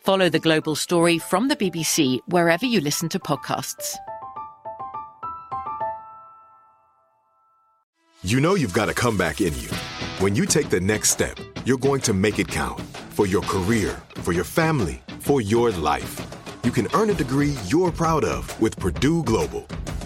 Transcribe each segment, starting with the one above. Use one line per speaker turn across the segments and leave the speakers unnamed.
Follow the global story from the BBC wherever you listen to podcasts.
You know you've got a comeback in you. When you take the next step, you're going to make it count for your career, for your family, for your life. You can earn a degree you're proud of with Purdue Global.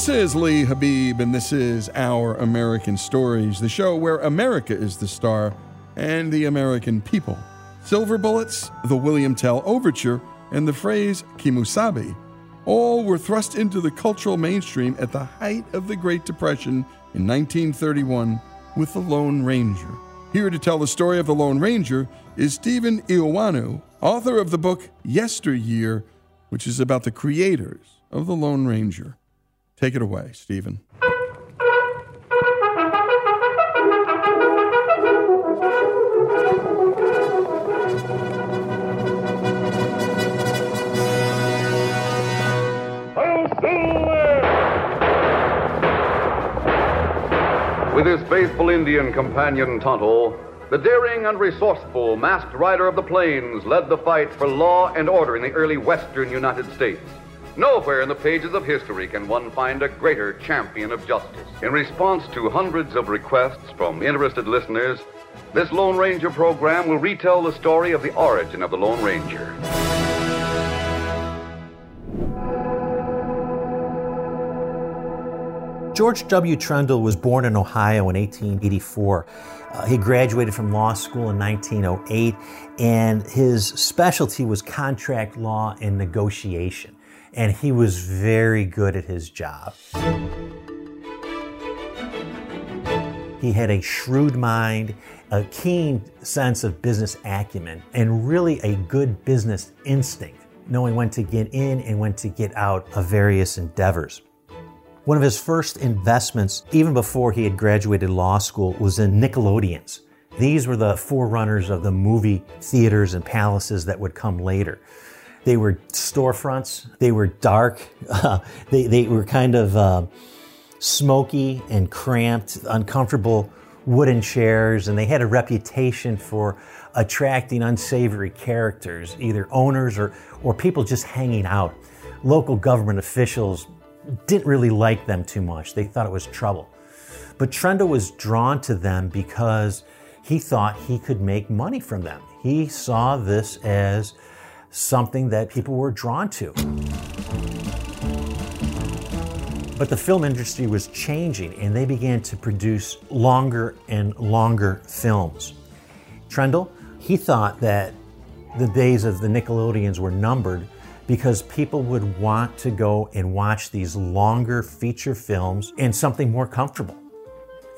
This is Lee Habib, and this is Our American Stories, the show where America is the star and the American people. Silver Bullets, the William Tell Overture, and the phrase Kemosabe all were thrust into the cultural mainstream at the height of the Great Depression in 1931 with The Lone Ranger. Here to tell the story of The Lone Ranger is Stephen Eoannou, author of the book Yesteryear, which is about the creators of The Lone Ranger. Take it away, Stephen.
With his faithful Indian companion Tonto, the daring and resourceful masked rider of the plains led the fight for law and order in the early western United States. Nowhere in the pages of history can one find a greater champion of justice. In response to hundreds of requests from interested listeners, this Lone Ranger program will retell the story of the origin of the Lone Ranger.
George W. Trendle was born in Ohio in 1884. Uh, he graduated from law school in 1908, and his specialty was contract law and negotiation. And he was very good at his job. He had a shrewd mind, a keen sense of business acumen, and really a good business instinct, knowing when to get in and when to get out of various endeavors. One of his first investments, even before he had graduated law school, was in Nickelodeons. These were the forerunners of the movie theaters and palaces that would come later. They were storefronts, they were dark, they, they were kind of uh, smoky and cramped, uncomfortable wooden chairs, and they had a reputation for attracting unsavory characters, either owners or, or people just hanging out. Local government officials didn't really like them too much. They thought it was trouble. But Trendle was drawn to them because he thought he could make money from them. He saw this as something that people were drawn to. But the film industry was changing and they began to produce longer and longer films. Trendle, he thought that the days of the Nickelodeons were numbered because people would want to go and watch these longer feature films in something more comfortable.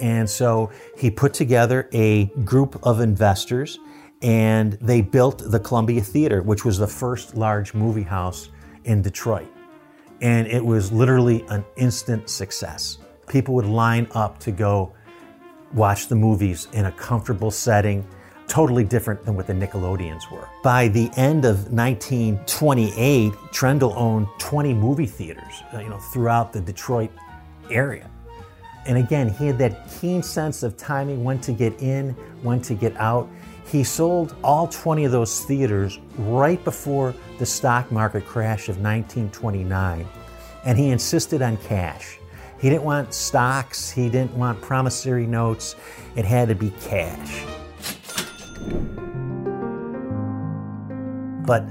And so he put together a group of investors and they built the Columbia Theater, which was the first large movie house in Detroit. And it was literally an instant success. People would line up to go watch the movies in a comfortable setting, totally different than what the Nickelodeons were. By the end of 1928, Trendle owned 20 movie theaters, uh, you know, throughout the Detroit area. And again, he had that keen sense of timing, when to get in, when to get out. He sold all 20 of those theaters right before the stock market crash of 1929, and he insisted on cash. He didn't want stocks, he didn't want promissory notes, it had to be cash. But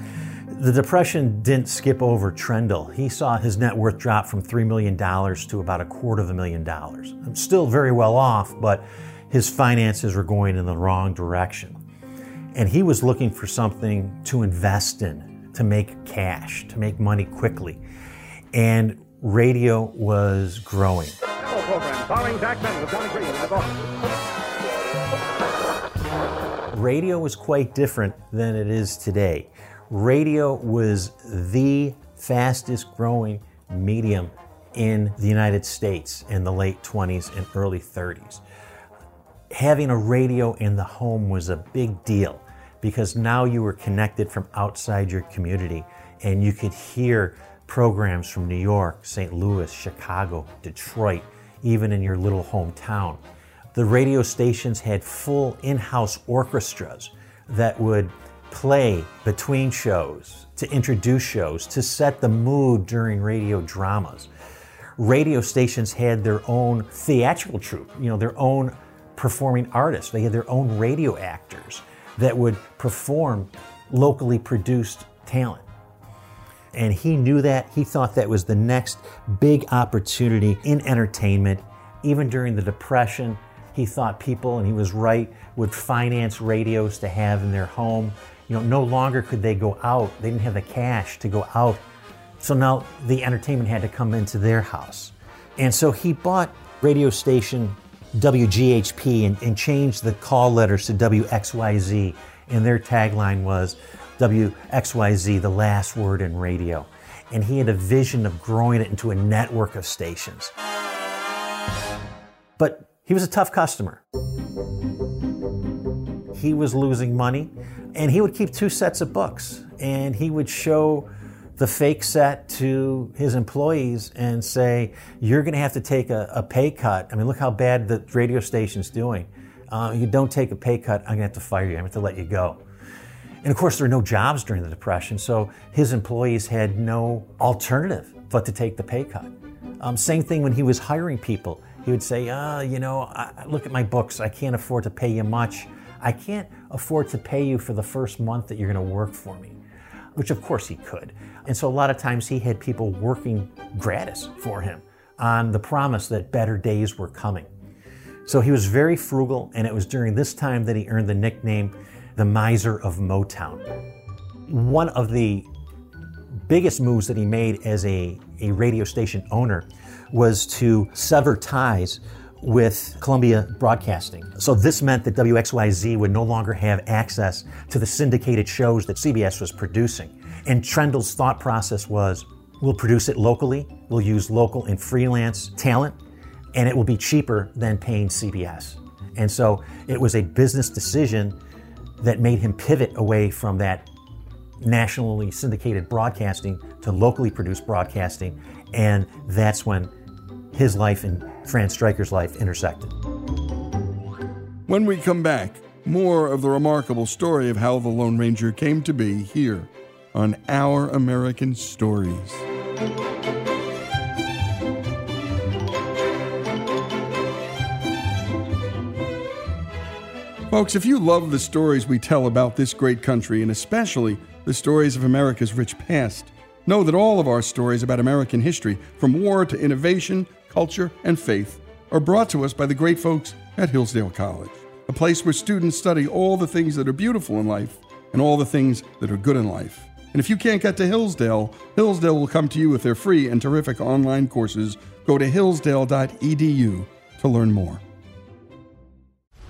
the Depression didn't skip over Trendle. He saw his net worth drop from $3 million to about a quarter of a million dollars. Still very well off, but his finances were going in the wrong direction. And he was looking for something to invest in, to make cash, to make money quickly. And radio was growing. Radio was quite different than it is today radio was the fastest growing medium in the United States in the late 20s and early 30s. Having a radio in the home was a big deal because now you were connected from outside your community and you could hear programs from New York, St. Louis, Chicago, Detroit, even in your little hometown. The radio stations had full in house orchestras that would play between shows, to introduce shows, to set the mood during radio dramas. Radio stations had their own theatrical troupe, you know, their own performing artists. They had their own radio actors that would perform locally produced talent. And he knew that. He thought that was the next big opportunity in entertainment. Even during the Depression, he thought people, and he was right, would finance radios to have in their home you know, no longer could they go out. They didn't have the cash to go out. So now the entertainment had to come into their house. And so he bought radio station WGHP and, and changed the call letters to WXYZ. And their tagline was WXYZ, the last word in radio. And he had a vision of growing it into a network of stations. But he was a tough customer. He was losing money. And he would keep two sets of books and he would show the fake set to his employees and say, You're going to have to take a, a, pay cut. I mean, look how bad the radio station's doing. Uh, you don't take a pay cut, I'm going to have to fire you. I'm going to have to let you go. And of course, there were no jobs during the Depression, so his employees had no alternative but to take the pay cut. Um, same thing when he was hiring people. He would say, uh, You know, I, look at my books. I can't afford to pay you much. I can't afford to pay you for the first month that you're going to work for me, which of course he could. And so a lot of times he had people working gratis for him on the promise that better days were coming. So he was very frugal, and it was during this time that he earned the nickname the Miser of Motown. One of the biggest moves that he made as a, a radio station owner was to sever ties with Columbia Broadcasting. So this meant that WXYZ would no longer have access to the syndicated shows that CBS was producing. And Trendle's thought process was we'll produce it locally, we'll use local and freelance talent, and it will be cheaper than paying CBS. And so it was a business decision that made him pivot away from that nationally syndicated broadcasting to locally produced broadcasting. And that's when his life and Fran Striker's life intersected.
When we come back, more of the remarkable story of how the Lone Ranger came to be here on Our American Stories. Folks, if you love the stories we tell about this great country, and especially the stories of America's rich past, know that all of our stories about American history, from war to innovation culture, and faith, are brought to us by the great folks at Hillsdale College, a place where students study all the things that are beautiful in life and all the things that are good in life. And if you can't get to Hillsdale, Hillsdale will come to you with their free and terrific online courses. Go to hillsdale.edu to learn more.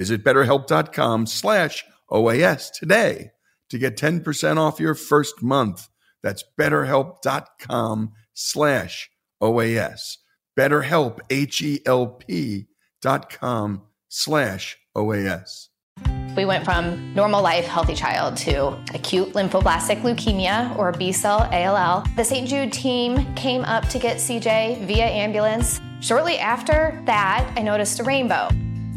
Visit betterhelp.com slash OAS today to get 10% off your first month. That's betterhelp.com slash OAS. BetterHelp, H-E-L-P dot com slash OAS.
We went from normal life, healthy child to acute lymphoblastic leukemia or B cell ALL. The St. Jude team came up to get CJ via ambulance. Shortly after that, I noticed a rainbow.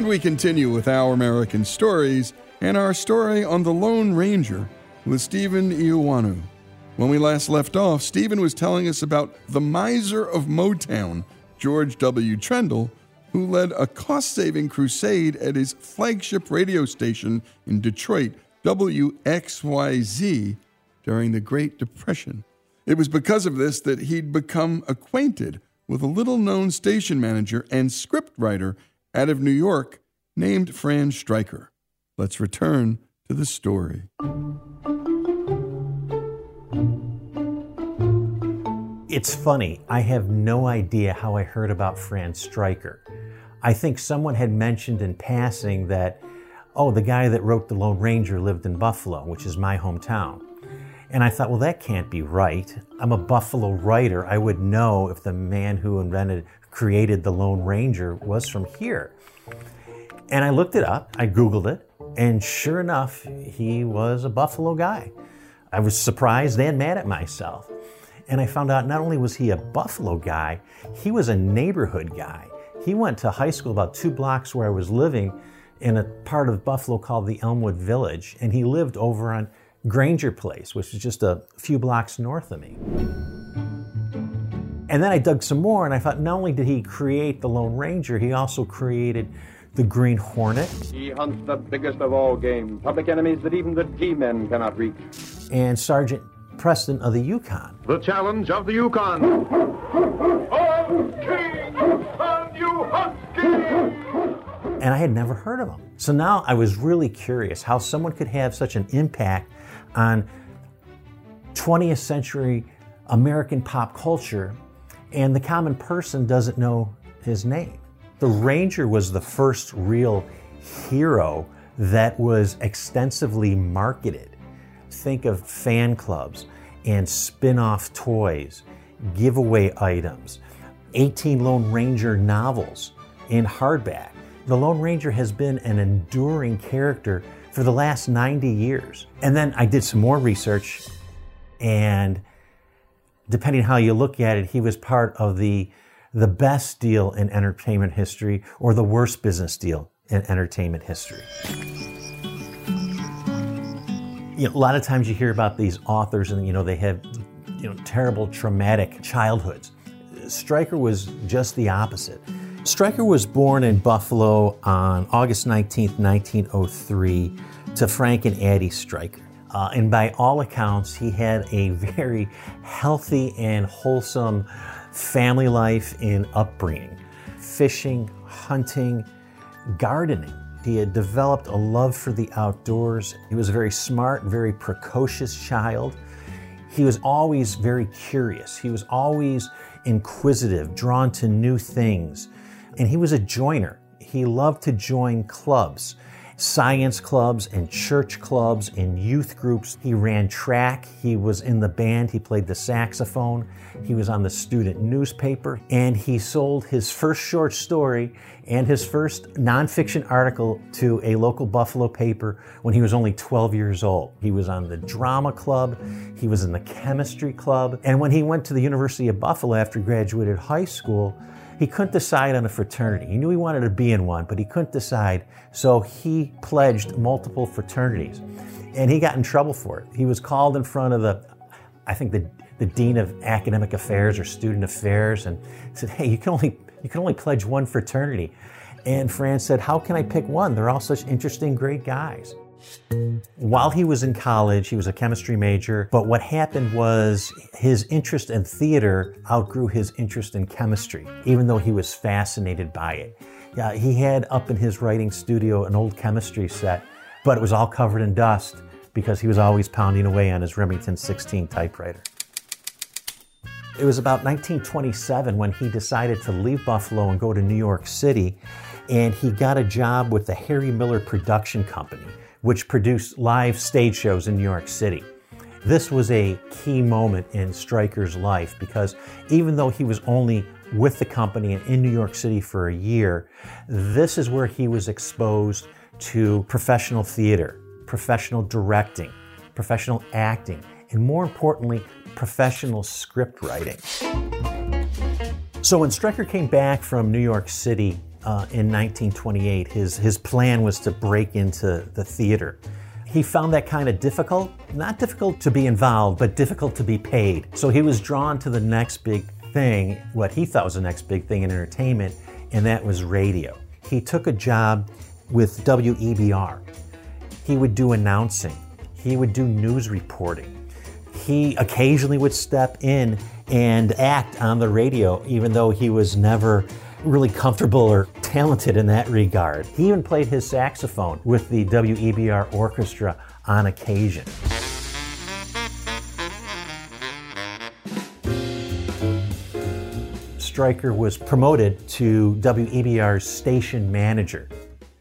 And we continue with our American stories and our story on the Lone Ranger with Stephen Eoannou. When we last left off, Stephen was telling us about the miser of Motown, George W. Trendle, who led a cost saving crusade at his flagship radio station in Detroit, WXYZ, during the Great Depression. It was because of this that he'd become acquainted with a little known station manager and scriptwriter out of New York named Fran Striker. Let's return to the story.
It's funny, I have no idea how I heard about Fran Striker. I think someone had mentioned in passing that, oh, the guy that wrote The Lone Ranger lived in Buffalo, which is my hometown. And I thought, well, that can't be right. I'm a Buffalo writer. I would know if the man who invented, created The Lone Ranger was from here. And I looked it up, I Googled it, And sure enough, he was a Buffalo guy. I was surprised and mad at myself. And I found out not only was he a Buffalo guy, he was a neighborhood guy. He went to high school about two blocks where I was living in a part of Buffalo called the Elmwood Village, and he lived over on Granger Place, which is just a few blocks north of me. And then I dug some more and I thought not only did he create the Lone Ranger, he also created the Green Hornet.
He hunts the biggest of all game, public enemies that even the G-men cannot reach.
And Sergeant Preston of the Yukon.
The challenge of the Yukon.
And I had never heard of him. So now I was really curious how someone could have such an impact on 20th century American pop culture and the common person doesn't know his name. The Ranger was the first real hero that was extensively marketed. Think of fan clubs and spin off toys, giveaway items, 18 Lone Ranger novels in hardback. The Lone Ranger has been an enduring character for the last 90 years. And then I did some more research, and depending how you look at it, he was part of the the best deal in entertainment history or the worst business deal in entertainment history. You know, a lot of times you hear about these authors and you know they have you know terrible traumatic childhoods. Striker was just the opposite. Striker was born in Buffalo on August 19, 1903, to Frank and Addie Striker. Uh, and by all accounts, he had a very healthy and wholesome family life in upbringing fishing, hunting, gardening. He had developed a love for the outdoors. He was a very smart, very precocious child. He was always very curious. He was always inquisitive, drawn to new things. And he was a joiner. He loved to join clubs science clubs and church clubs and youth groups. He ran track. He was in the band. He played the saxophone. He was on the student newspaper. And he sold his first short story and his first nonfiction article to a local Buffalo paper when he was only 12 years old. He was on the drama club. He was in the chemistry club. And when he went to the University of Buffalo after he graduated high school, he couldn't decide on a fraternity. He knew he wanted to be in one, but he couldn't decide. So he pledged multiple fraternities. And he got in trouble for it. He was called in front of the, I think the, the dean of academic affairs or student affairs and said, hey, you can only, you can only pledge one fraternity. And Fran said, how can I pick one? They're all such interesting, great guys. While he was in college, he was a chemistry major, but what happened was his interest in theater outgrew his interest in chemistry, even though he was fascinated by it. Yeah, he had up in his writing studio an old chemistry set, but it was all covered in dust because he was always pounding away on his Remington 16 typewriter. It was about 1927 when he decided to leave Buffalo and go to New York City, and he got a job with the Harry Miller Production Company which produced live stage shows in New York City. This was a key moment in Striker's life because even though he was only with the company and in New York City for a year, this is where he was exposed to professional theater, professional directing, professional acting, and more importantly, professional script writing. So when Striker came back from New York City uh, in 1928. His, his plan was to break into the theater. He found that kind of difficult, not difficult to be involved, but difficult to be paid. So he was drawn to the next big thing, what he thought was the next big thing in entertainment, and that was radio. He took a job with WEBR. He would do announcing, he would do news reporting. He occasionally would step in and act on the radio, even though he was never really comfortable or talented in that regard. He even played his saxophone with the WEBR orchestra on occasion. Striker was promoted to WEBR's station manager.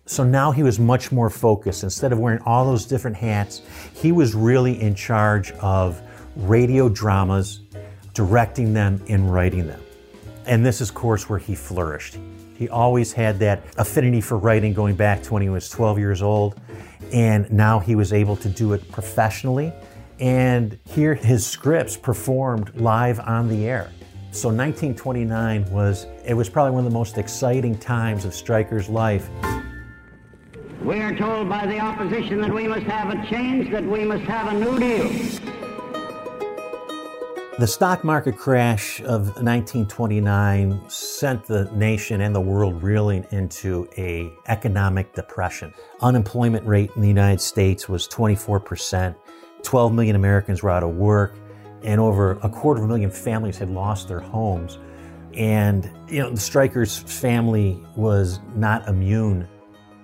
So now he was much more focused. Instead of wearing all those different hats, he was really in charge of radio dramas, directing them, and writing them. And this is, of course, where he flourished. He always had that affinity for writing going back to when he was 12 years old, and now he was able to do it professionally and hear his scripts performed live on the air. So 1929 was it was probably one of the most exciting times of Striker's life.
We are told by the opposition that we must have a change, that we must have a new deal.
The stock market crash of 1929 sent the nation and the world reeling into a economic depression. Unemployment rate in the United States was 24%. 12 million Americans were out of work, and over a quarter of a million families had lost their homes. And you know, the Striker's family was not immune.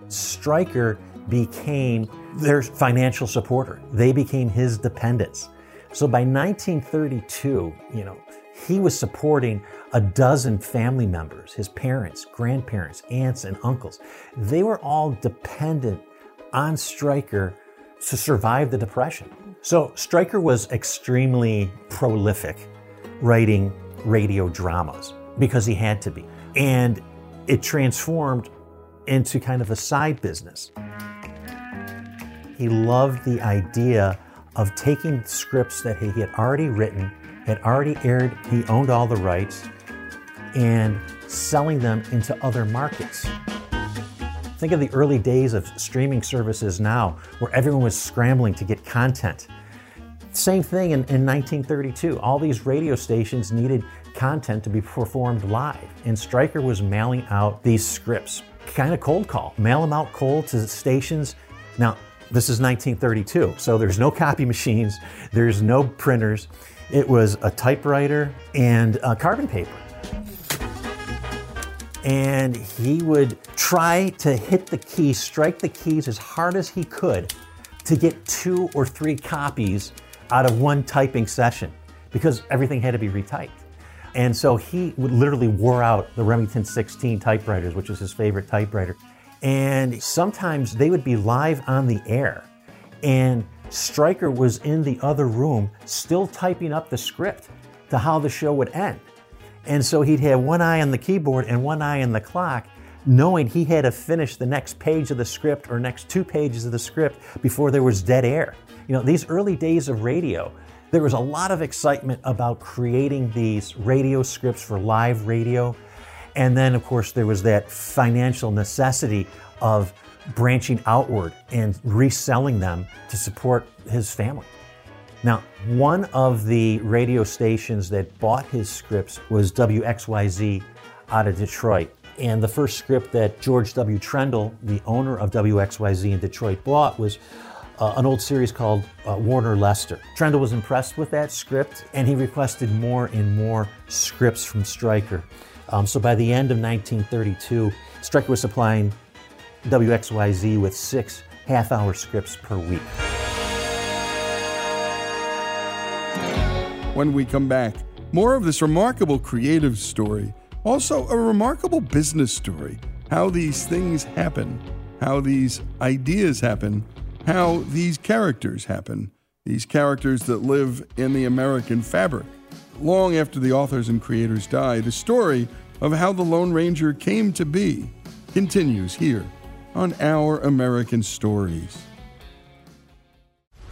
Striker became their financial supporter. They became his dependents. So by 1932, you know, he was supporting a dozen family members, his parents, grandparents, aunts, and uncles. They were all dependent on Striker to survive the Depression. So Striker was extremely prolific writing radio dramas because he had to be. And it transformed into kind of a side business. He loved the idea of taking scripts that he had already written, had already aired, he owned all the rights, and selling them into other markets. Think of the early days of streaming services now, where everyone was scrambling to get content. Same thing in, in 1932. All these radio stations needed content to be performed live, and Striker was mailing out these scripts, kind of cold call, mail them out cold to stations. Now, this is 1932, so there's no copy machines, there's no printers. It was a typewriter and carbon paper. And he would try to hit the keys, strike the keys as hard as he could to get two or three copies out of one typing session because everything had to be retyped. And so he would literally wore out the Remington 16 typewriters, which was his favorite typewriter. And sometimes they would be live on the air. And Striker was in the other room still typing up the script to how the show would end. And so he'd have one eye on the keyboard and one eye on the clock, knowing he had to finish the next page of the script or next two pages of the script before there was dead air. You know, these early days of radio, there was a lot of excitement about creating these radio scripts for live radio. And then, of course, there was that financial necessity of branching outward and reselling them to support his family. Now, one of the radio stations that bought his scripts was WXYZ out of Detroit. And the first script that George W. Trendle, the owner of WXYZ in Detroit, bought was uh, an old series called uh, Warner Lester. Trendle was impressed with that script and he requested more and more scripts from Striker. Um, so by the end of 1932, Striker was supplying WXYZ with six half hour scripts per week.
When we come back, more of this remarkable creative story, also a remarkable business story. How these things happen, how these ideas happen, how these characters happen, these characters that live in the American fabric. Long after the authors and creators die, the story of how the Lone Ranger came to be continues here on Our American Stories.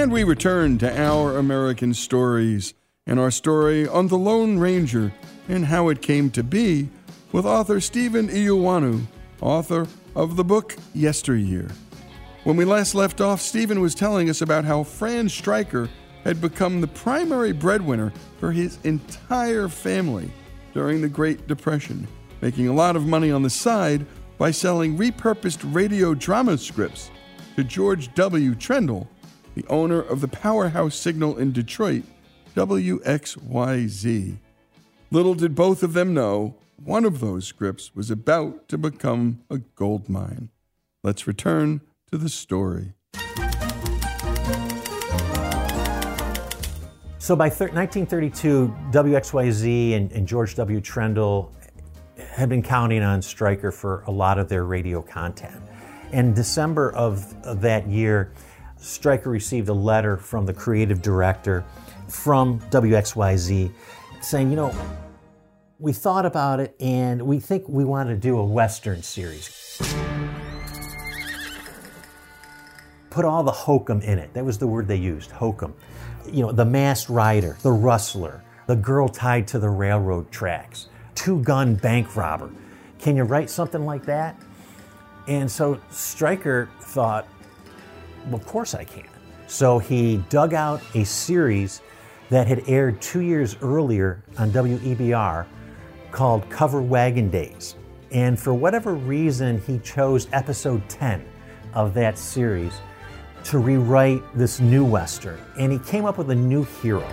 And we return to our American stories and our story on the Lone Ranger and how it came to be with author Stephen Eoannou, author of the book Yesteryear. When we last left off, Stephen was telling us about how Fran Striker had become the primary breadwinner for his entire family during the Great Depression, making a lot of money on the side by selling repurposed radio drama scripts to George W. Trendle, the owner of the powerhouse signal in Detroit, WXYZ. Little did both of them know one of those scripts was about to become a gold mine. Let's return to the story.
So by thir- 1932, WXYZ and, and George W. Trendle had been counting on Striker for a lot of their radio content. In December of, of that year, Striker received a letter from the creative director from WXYZ saying, you know, we thought about it and we think we want to do a Western series. Put all the hokum in it. That was the word they used, hokum. You know, the masked rider, the rustler, the girl tied to the railroad tracks, two gun bank robber. Can you write something like that? And so Striker thought, well, of course I can. So he dug out a series that had aired two years earlier on WEBR called Covered Wagon Days. And for whatever reason, he chose episode 10 of that series to rewrite this new Western. And he came up with a new hero,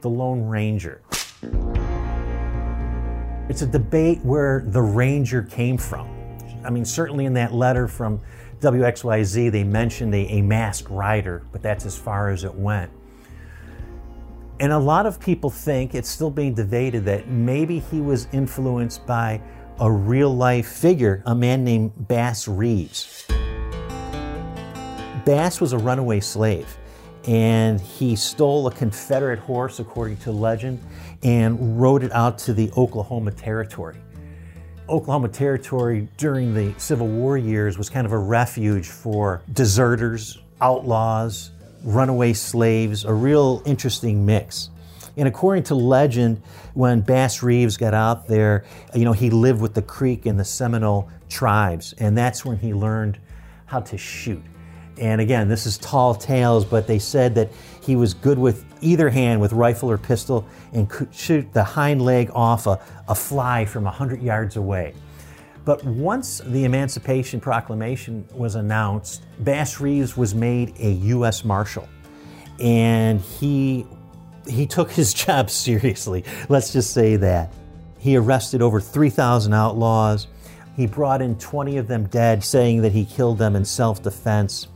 the Lone Ranger. It's a debate where the Ranger came from. I mean, certainly in that letter from WXYZ, they mentioned a, a masked rider, but that's as far as it went. And a lot of people think it's still being debated that maybe he was influenced by a real life figure, a man named Bass Reeves. Bass was a runaway slave and he stole a Confederate horse, according to legend, and rode it out to the Oklahoma Territory. Oklahoma Territory during the Civil War years was kind of a refuge for deserters, outlaws, runaway slaves, a real interesting mix. And according to legend, when Bass Reeves got out there, you know, he lived with the Creek and the Seminole tribes, and that's when he learned how to shoot. And again, this is tall tales, but they said that he was good with either hand with rifle or pistol and could shoot the hind leg off a, a fly from 100 yards away. But once the Emancipation Proclamation was announced, Bass Reeves was made a U.S. Marshal. And he, he took his job seriously, let's just say that. He arrested over 3,000 outlaws. He brought in 20 of them dead, saying that he killed them in self defense.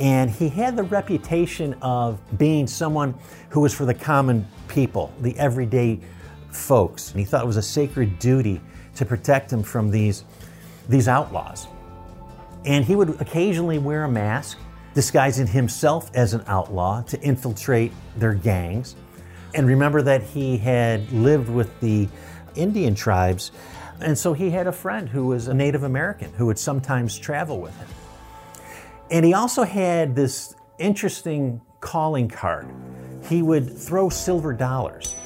And he had the reputation of being someone who was for the common people, the everyday folks. And he thought it was a sacred duty to protect them from these, these outlaws. And he would occasionally wear a mask, disguising himself as an outlaw to infiltrate their gangs. And remember that he had lived with the Indian tribes, and so he had a friend who was a Native American who would sometimes travel with him. And he also had this interesting calling card. He would throw silver dollars.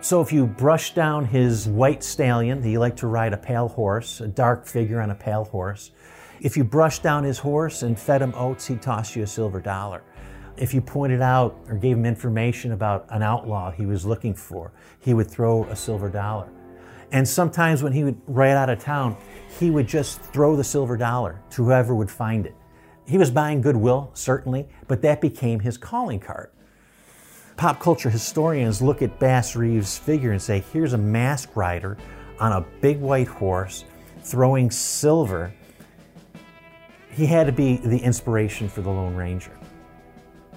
So if you brush down his white stallion, he liked to ride a pale horse, a dark figure on a pale horse. If you brushed down his horse and fed him oats, he'd toss you a silver dollar. If you pointed out or gave him information about an outlaw he was looking for, he would throw a silver dollar. And sometimes when he would ride out of town, he would just throw the silver dollar to whoever would find it. He was buying goodwill, certainly, but that became his calling card. Pop culture historians look at Bass Reeves' figure and say, here's a masked rider on a big white horse throwing silver. He had to be the inspiration for the Lone Ranger.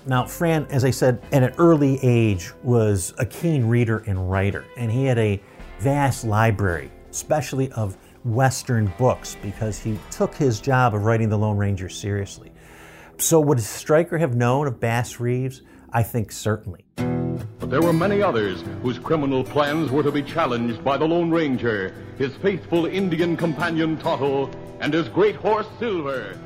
Now, Fran, as I said, at an early age was a keen reader and writer, and he had a vast library, especially of Western books, because he took his job of writing the Lone Ranger seriously. So, would Striker have known of Bass Reeves? I think certainly.
But there were many others whose criminal plans were to be challenged by the Lone Ranger, his faithful Indian companion Tonto, and his great horse Silver.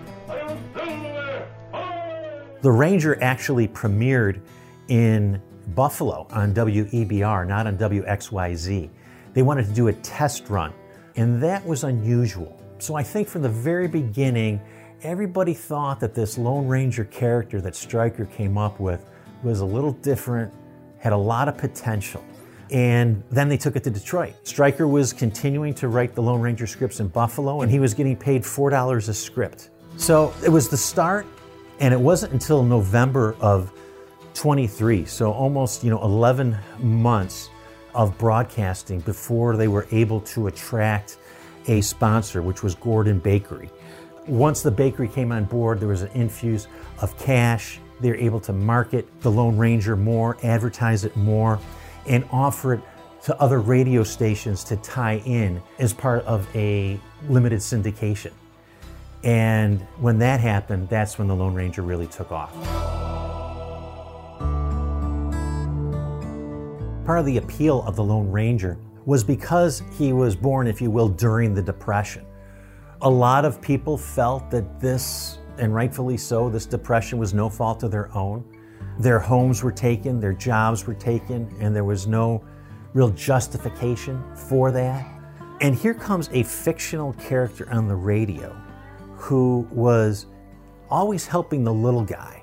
The Ranger actually premiered in Buffalo on WEBR, not on WXYZ. They wanted to do a test run, and that was unusual. So I think from the very beginning, everybody thought that this Lone Ranger character that Striker came up with was a little different, had a lot of potential. And then they took it to Detroit. Striker was continuing to write the Lone Ranger scripts in Buffalo, and he was getting paid $4 a script. So it was the start and it wasn't until November of 23, so almost, you know, 11 months of broadcasting before they were able to attract a sponsor, which was Gordon Bakery. Once the bakery came on board, there was an infuse of cash. They were able to market the Lone Ranger more, advertise it more, and offer it to other radio stations to tie in as part of a limited syndication. And when that happened, that's when the Lone Ranger really took off. Part of the appeal of the Lone Ranger was because he was born, if you will, during the Depression. A lot of people felt that this, and rightfully so, this depression was no fault of their own. Their homes were taken, their jobs were taken, and there was no real justification for that. And here comes a fictional character on the radio who was always helping the little guy,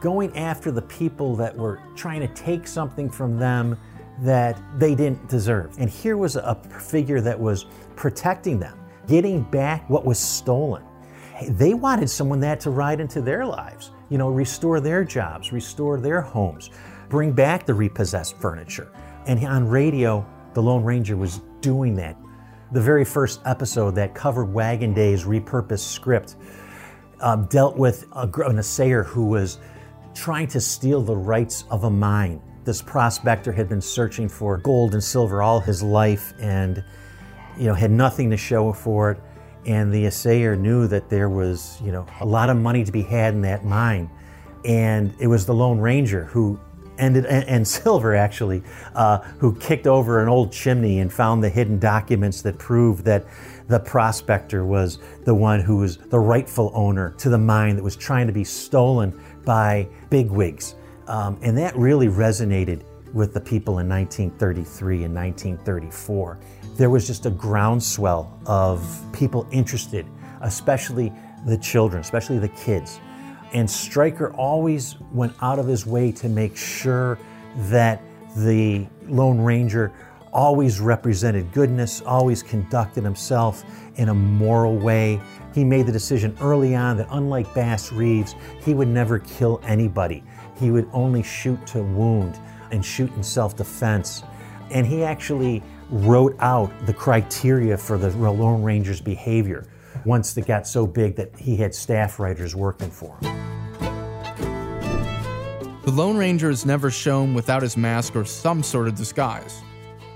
going after the people that were trying to take something from them that they didn't deserve. And here was a figure that was protecting them, getting back what was stolen. They wanted someone that to ride into their lives, you know, restore their jobs, restore their homes, bring back the repossessed furniture. And on radio, the Lone Ranger was doing that the very first episode that Covered Wagon Days repurposed script um, dealt with a, an assayer who was trying to steal the rights of a mine. This prospector had been searching for gold and silver all his life and you know had nothing to show for it and the assayer knew that there was you know a lot of money to be had in that mine and it was the lone ranger who ended, and, Silver actually, uh, who kicked over an old chimney and found the hidden documents that proved that the prospector was the one who was the rightful owner to the mine that was trying to be stolen by bigwigs. Um, and that really resonated with the people in 1933 and 1934. There was just a groundswell of people interested, especially the children, especially the kids. And Striker always went out of his way to make sure that the Lone Ranger always represented goodness, always conducted himself in a moral way. He made the decision early on that, unlike Bass Reeves, he would never kill anybody. He would only shoot to wound and shoot in self defense. And he actually wrote out the criteria for the Lone Ranger's behavior once it got so big that he had staff writers working for him.
The Lone Ranger is never shown without his mask or some sort of disguise.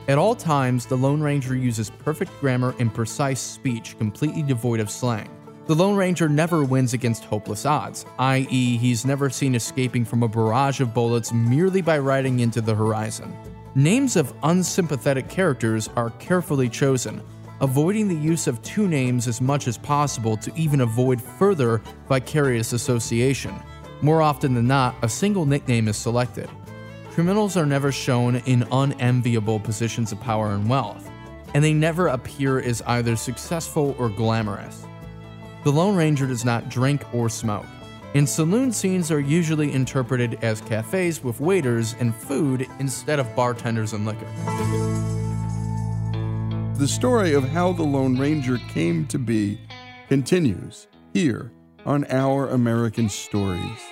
At all times, the Lone Ranger uses perfect grammar and precise speech, completely devoid of slang. The Lone Ranger never wins against hopeless odds, i.e., he's never seen escaping from a barrage of bullets merely by riding into the horizon. Names of unsympathetic characters are carefully chosen, avoiding the use of two names as much as possible to even avoid further vicarious association. More often than not, a single nickname is selected. Criminals are never shown in unenviable positions of power and wealth, and they never appear as either successful or glamorous. The Lone Ranger does not drink or smoke, and saloon scenes are usually interpreted as cafes with waiters and food instead of bartenders and liquor.
The story of how the Lone Ranger came to be continues here on Our American Stories.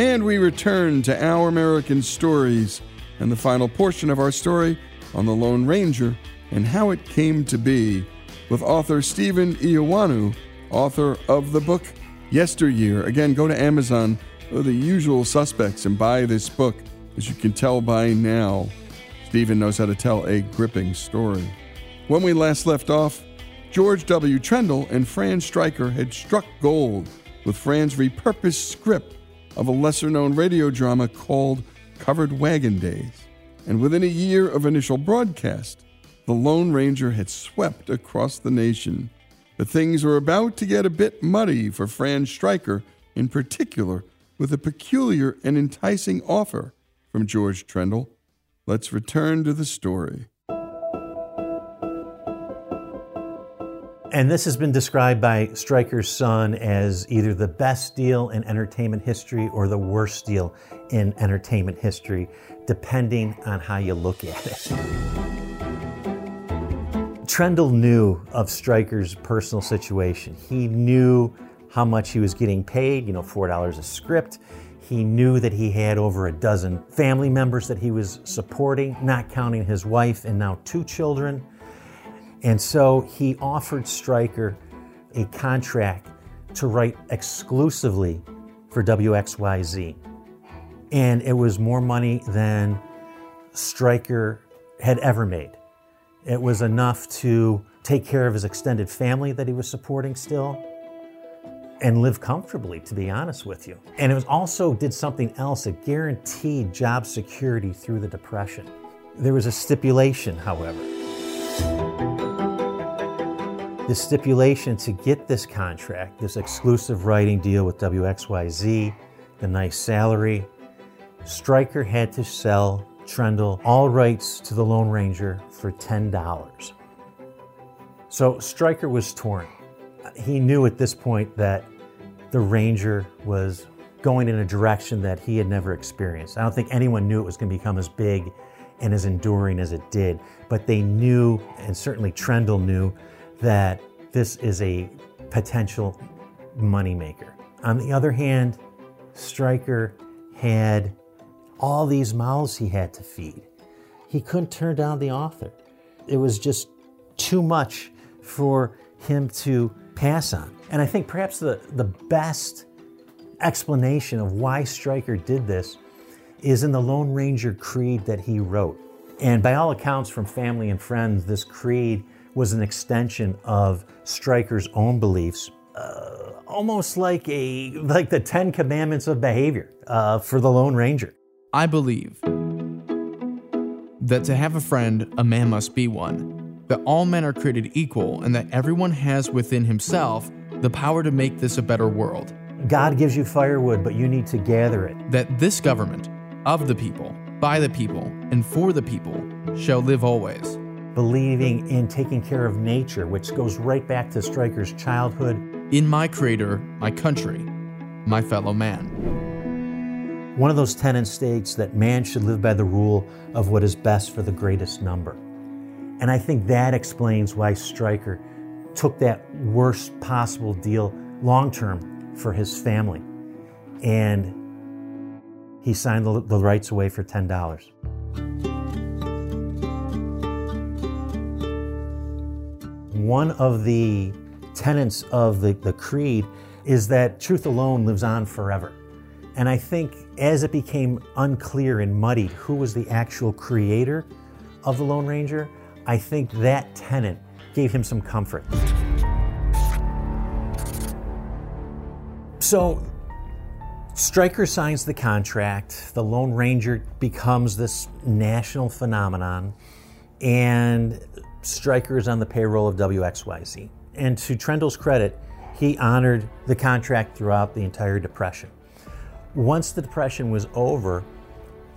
And we return to Our American Stories and the final portion of our story on the Lone Ranger and how it came to be with author Stephen Eoannou, author of the book Yesteryear. Again, go to Amazon, or the usual suspects, and buy this book. As you can tell by now, Stephen knows how to tell a gripping story. When we last left off, George W. Trendle and Fran Striker had struck gold with Fran's repurposed script of a lesser known radio drama called Covered Wagon Days. And within a year of initial broadcast, the Lone Ranger had swept across the nation. But things were about to get a bit muddy for Fran Striker, in particular, with a peculiar and enticing offer from George Trendle. Let's return to the story.
And this has been described by Striker's son as either the best deal in entertainment history or the worst deal in entertainment history, depending on how you look at it. Trendle knew of Striker's personal situation. He knew how much he was getting paid, you know, $4 a script. He knew that he had over a dozen family members that he was supporting, not counting his wife and now two children. And so he offered Striker a contract to write exclusively for WXYZ. And it was more money than Striker had ever made. It was enough to take care of his extended family that he was supporting still and live comfortably, to be honest with you. And it was also did something else. It guaranteed job security through the Depression. There was a stipulation, however. The stipulation to get this contract, this exclusive writing deal with WXYZ, the nice salary, Striker had to sell Trendle all rights to the Lone Ranger for $10. So Striker was torn. He knew at this point that the Ranger was going in a direction that he had never experienced. I don't think anyone knew it was going to become as big and as enduring as it did, but they knew, and certainly Trendle knew, that this is a potential moneymaker. On the other hand, Striker had all these mouths he had to feed. He couldn't turn down the author. It was just too much for him to pass on. And I think perhaps the, the best explanation of why Striker did this is in the Lone Ranger Creed that he wrote. And by all accounts from family and friends, this creed was an extension of Striker's own beliefs, uh, almost like a like the Ten Commandments of behavior uh, for the Lone Ranger.
I believe that to have a friend, a man must be one, that all men are created equal, and that everyone has within himself the power to make this a better world.
God gives you firewood, but you need to gather it.
That this government, of the people, by the people, and for the people, shall live always.
Believing in taking care of nature, which goes right back to Striker's childhood.
In my creator, my country, my fellow man.
One of those tenets states that man should live by the rule of what is best for the greatest number. And I think that explains why Striker took that worst possible deal long term for his family. And he signed the, the rights away for $10. One of the tenets of the, the creed is that truth alone lives on forever. And I think as it became unclear and muddied who was the actual creator of the Lone Ranger, I think that tenant gave him some comfort. So, Striker signs the contract. The Lone Ranger becomes this national phenomenon, and Striker is on the payroll of WXYZ. And to Trendle's credit, he honored the contract throughout the entire Depression. Once the Depression was over,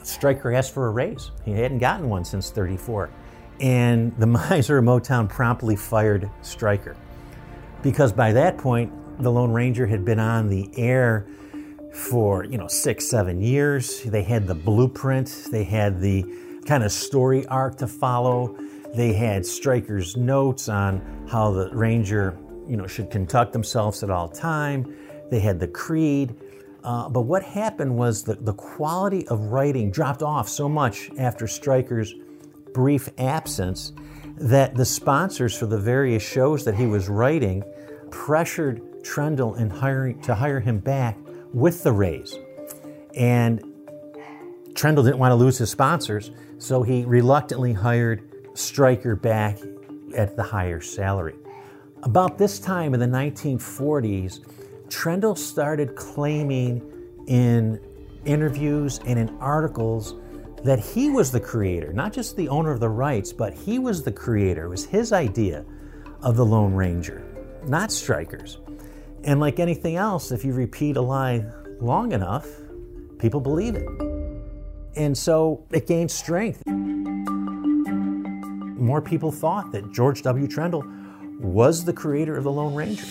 Striker asked for a raise. He hadn't gotten one since 34. And the miser Motown promptly fired Striker. Because by that point, the Lone Ranger had been on the air for, you know, six, seven years. They had the blueprint, they had the kind of story arc to follow. They had Striker's notes on how the Ranger, you know, should conduct themselves at all time. They had the creed. Uh, but what happened was that the quality of writing dropped off so much after Striker's brief absence that the sponsors for the various shows that he was writing pressured Trendle in hiring, to hire him back with the raise. And Trendle didn't want to lose his sponsors, so he reluctantly hired Striker back at the higher salary. About this time in the 1940s, Trendle started claiming in interviews and in articles that he was the creator, not just the owner of the rights, but he was the creator. It was his idea of the Lone Ranger, not Strikers. And like anything else, if you repeat a lie long enough, people believe it. And so it gained strength. More people thought that George W. Trendle was the creator of the Lone Ranger.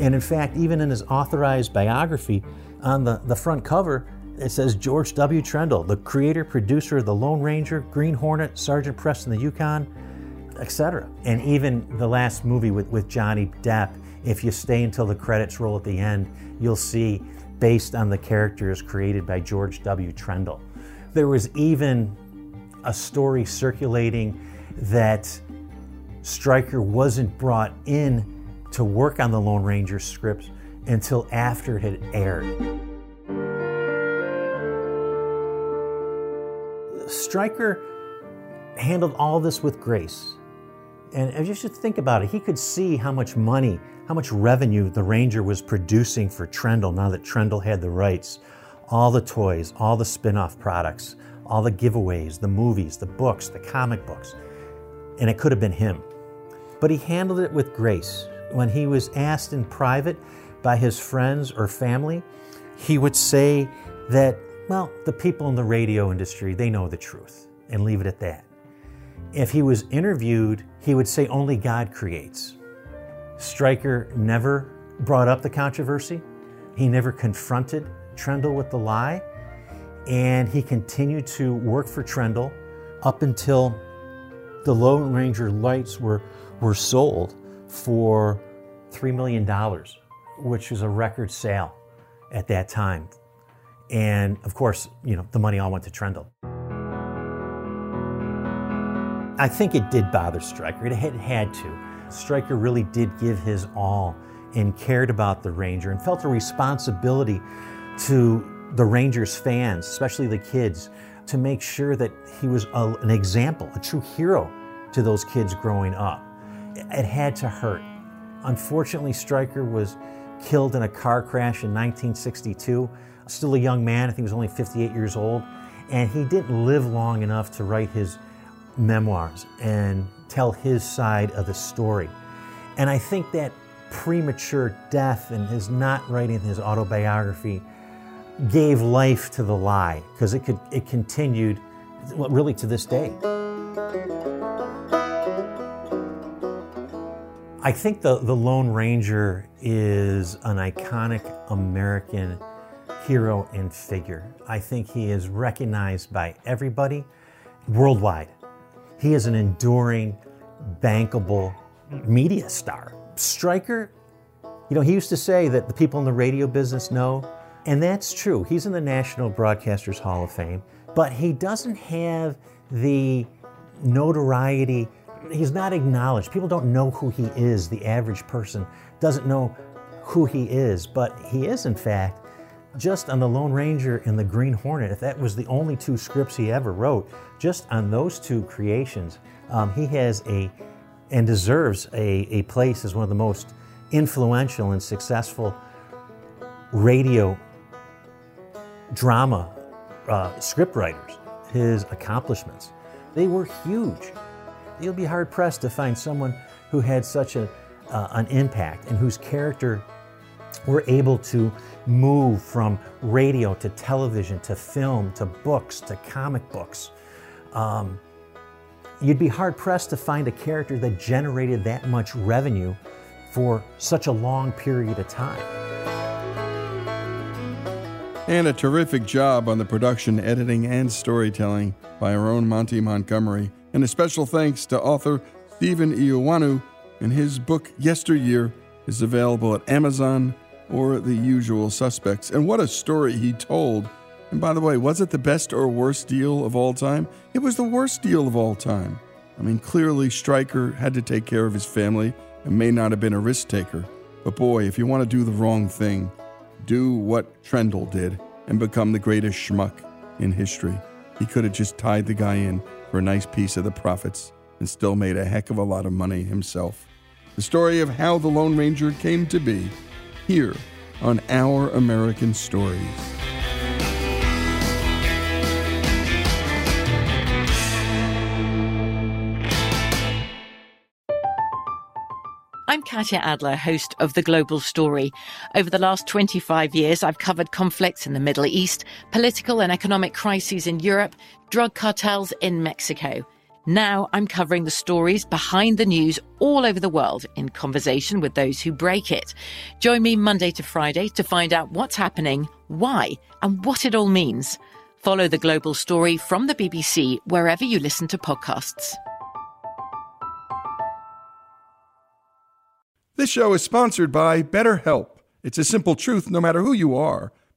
And in fact, even in his authorized biography, on the, the front cover, it says George W. Trendle, the creator, producer of The Lone Ranger, Green Hornet, Sergeant Preston the Yukon. etc. And even the last movie with, with Johnny Depp, if you stay until the credits roll at the end, you'll see based on the characters created by George W. Trendle. There was even a story circulating that Striker wasn't brought in to work on the Lone Ranger script until after it had aired. Striker handled all this with grace. And if you should think about it, he could see how much money, how much revenue the Ranger was producing for Trendle now that Trendle had the rights. All the toys, all the spin off products, all the giveaways, the movies, the books, the comic books. And it could have been him. But he handled it with grace. When he was asked in private by his friends or family, he would say that, well, the people in the radio industry, they know the truth, and leave it at that. If he was interviewed, he would say only God creates. Striker never brought up the controversy. He never confronted Trendle with the lie. And he continued to work for Trendle up until the Lone Ranger lights were, were sold for $3 million, which was a record sale at that time. And of course, you know, the money all went to Trendle. I think it did bother Striker. It had, to. Striker really did give his all and cared about the Ranger and felt a responsibility to the Rangers fans, especially the kids, to make sure that he was a, an example, a true hero to those kids growing up. It had to hurt. Unfortunately, Striker was killed in a car crash in 1962. Still a young man, I think he was only 58 years old, and he didn't live long enough to write his memoirs and tell his side of the story. And I think that premature death and his not writing his autobiography gave life to the lie because it could it continued well, really to this day. I think the, the Lone Ranger is an iconic American hero and figure. I think he is recognized by everybody worldwide. He is an enduring, bankable media star. Striker, you know, he used to say that the people in the radio business know, and that's true. He's in the National Broadcasters Hall of Fame, but he doesn't have the notoriety. He's not acknowledged. People don't know who he is. The average person doesn't know who he is, but he is, in fact, just on the Lone Ranger and the Green Hornet, if that was the only two scripts he ever wrote, just on those two creations, um, he has a and deserves a, a place as one of the most influential and successful radio drama uh, script writers. His accomplishments, they were huge. You'll be hard pressed to find someone who had such a, uh, an impact and whose character were able to move from radio to television to film to books to comic books. Um, you'd be hard pressed to find a character that generated that much revenue for such a long period of time.
And a terrific job on the production, editing, and storytelling by our own Monty Montgomery. And a special thanks to author Stephen Eoannou, and his book Yesteryear is available at Amazon or the usual suspects. And what a story he told. And by the way, was it the best or worst deal of all time? It was the worst deal of all time. I mean, clearly, Striker had to take care of his family and may not have been a risk taker. But boy, if you want to do the wrong thing, do what Trendle did and become the greatest schmuck in history. He could have just tied the guy in for a nice piece of the profits and still made a heck of a lot of money himself. The story of how the Lone Ranger came to be here on Our American Stories.
I'm Katya Adler, host of The Global Story. Over the last 25 years, I've covered conflicts in the Middle East, political and economic crises in Europe, drug cartels in Mexico. Now I'm covering the stories behind the news all over the world in conversation with those who break it. Join me Monday to Friday to find out what's happening, why, and what it all means. Follow the global story from the BBC wherever you listen to podcasts.
This show is sponsored by BetterHelp. It's a simple truth no matter who you are.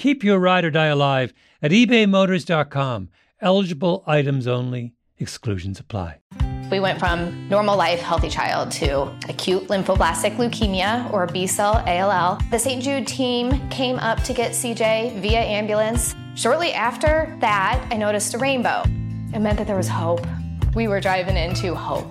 Keep your ride or die alive at ebaymotors.com. Eligible items only, exclusions apply.
We went from normal life, healthy child to acute lymphoblastic leukemia or B cell ALL. The St. Jude team came up to get CJ via ambulance. Shortly after that, I noticed a rainbow. It meant that there was hope. We were driving into hope.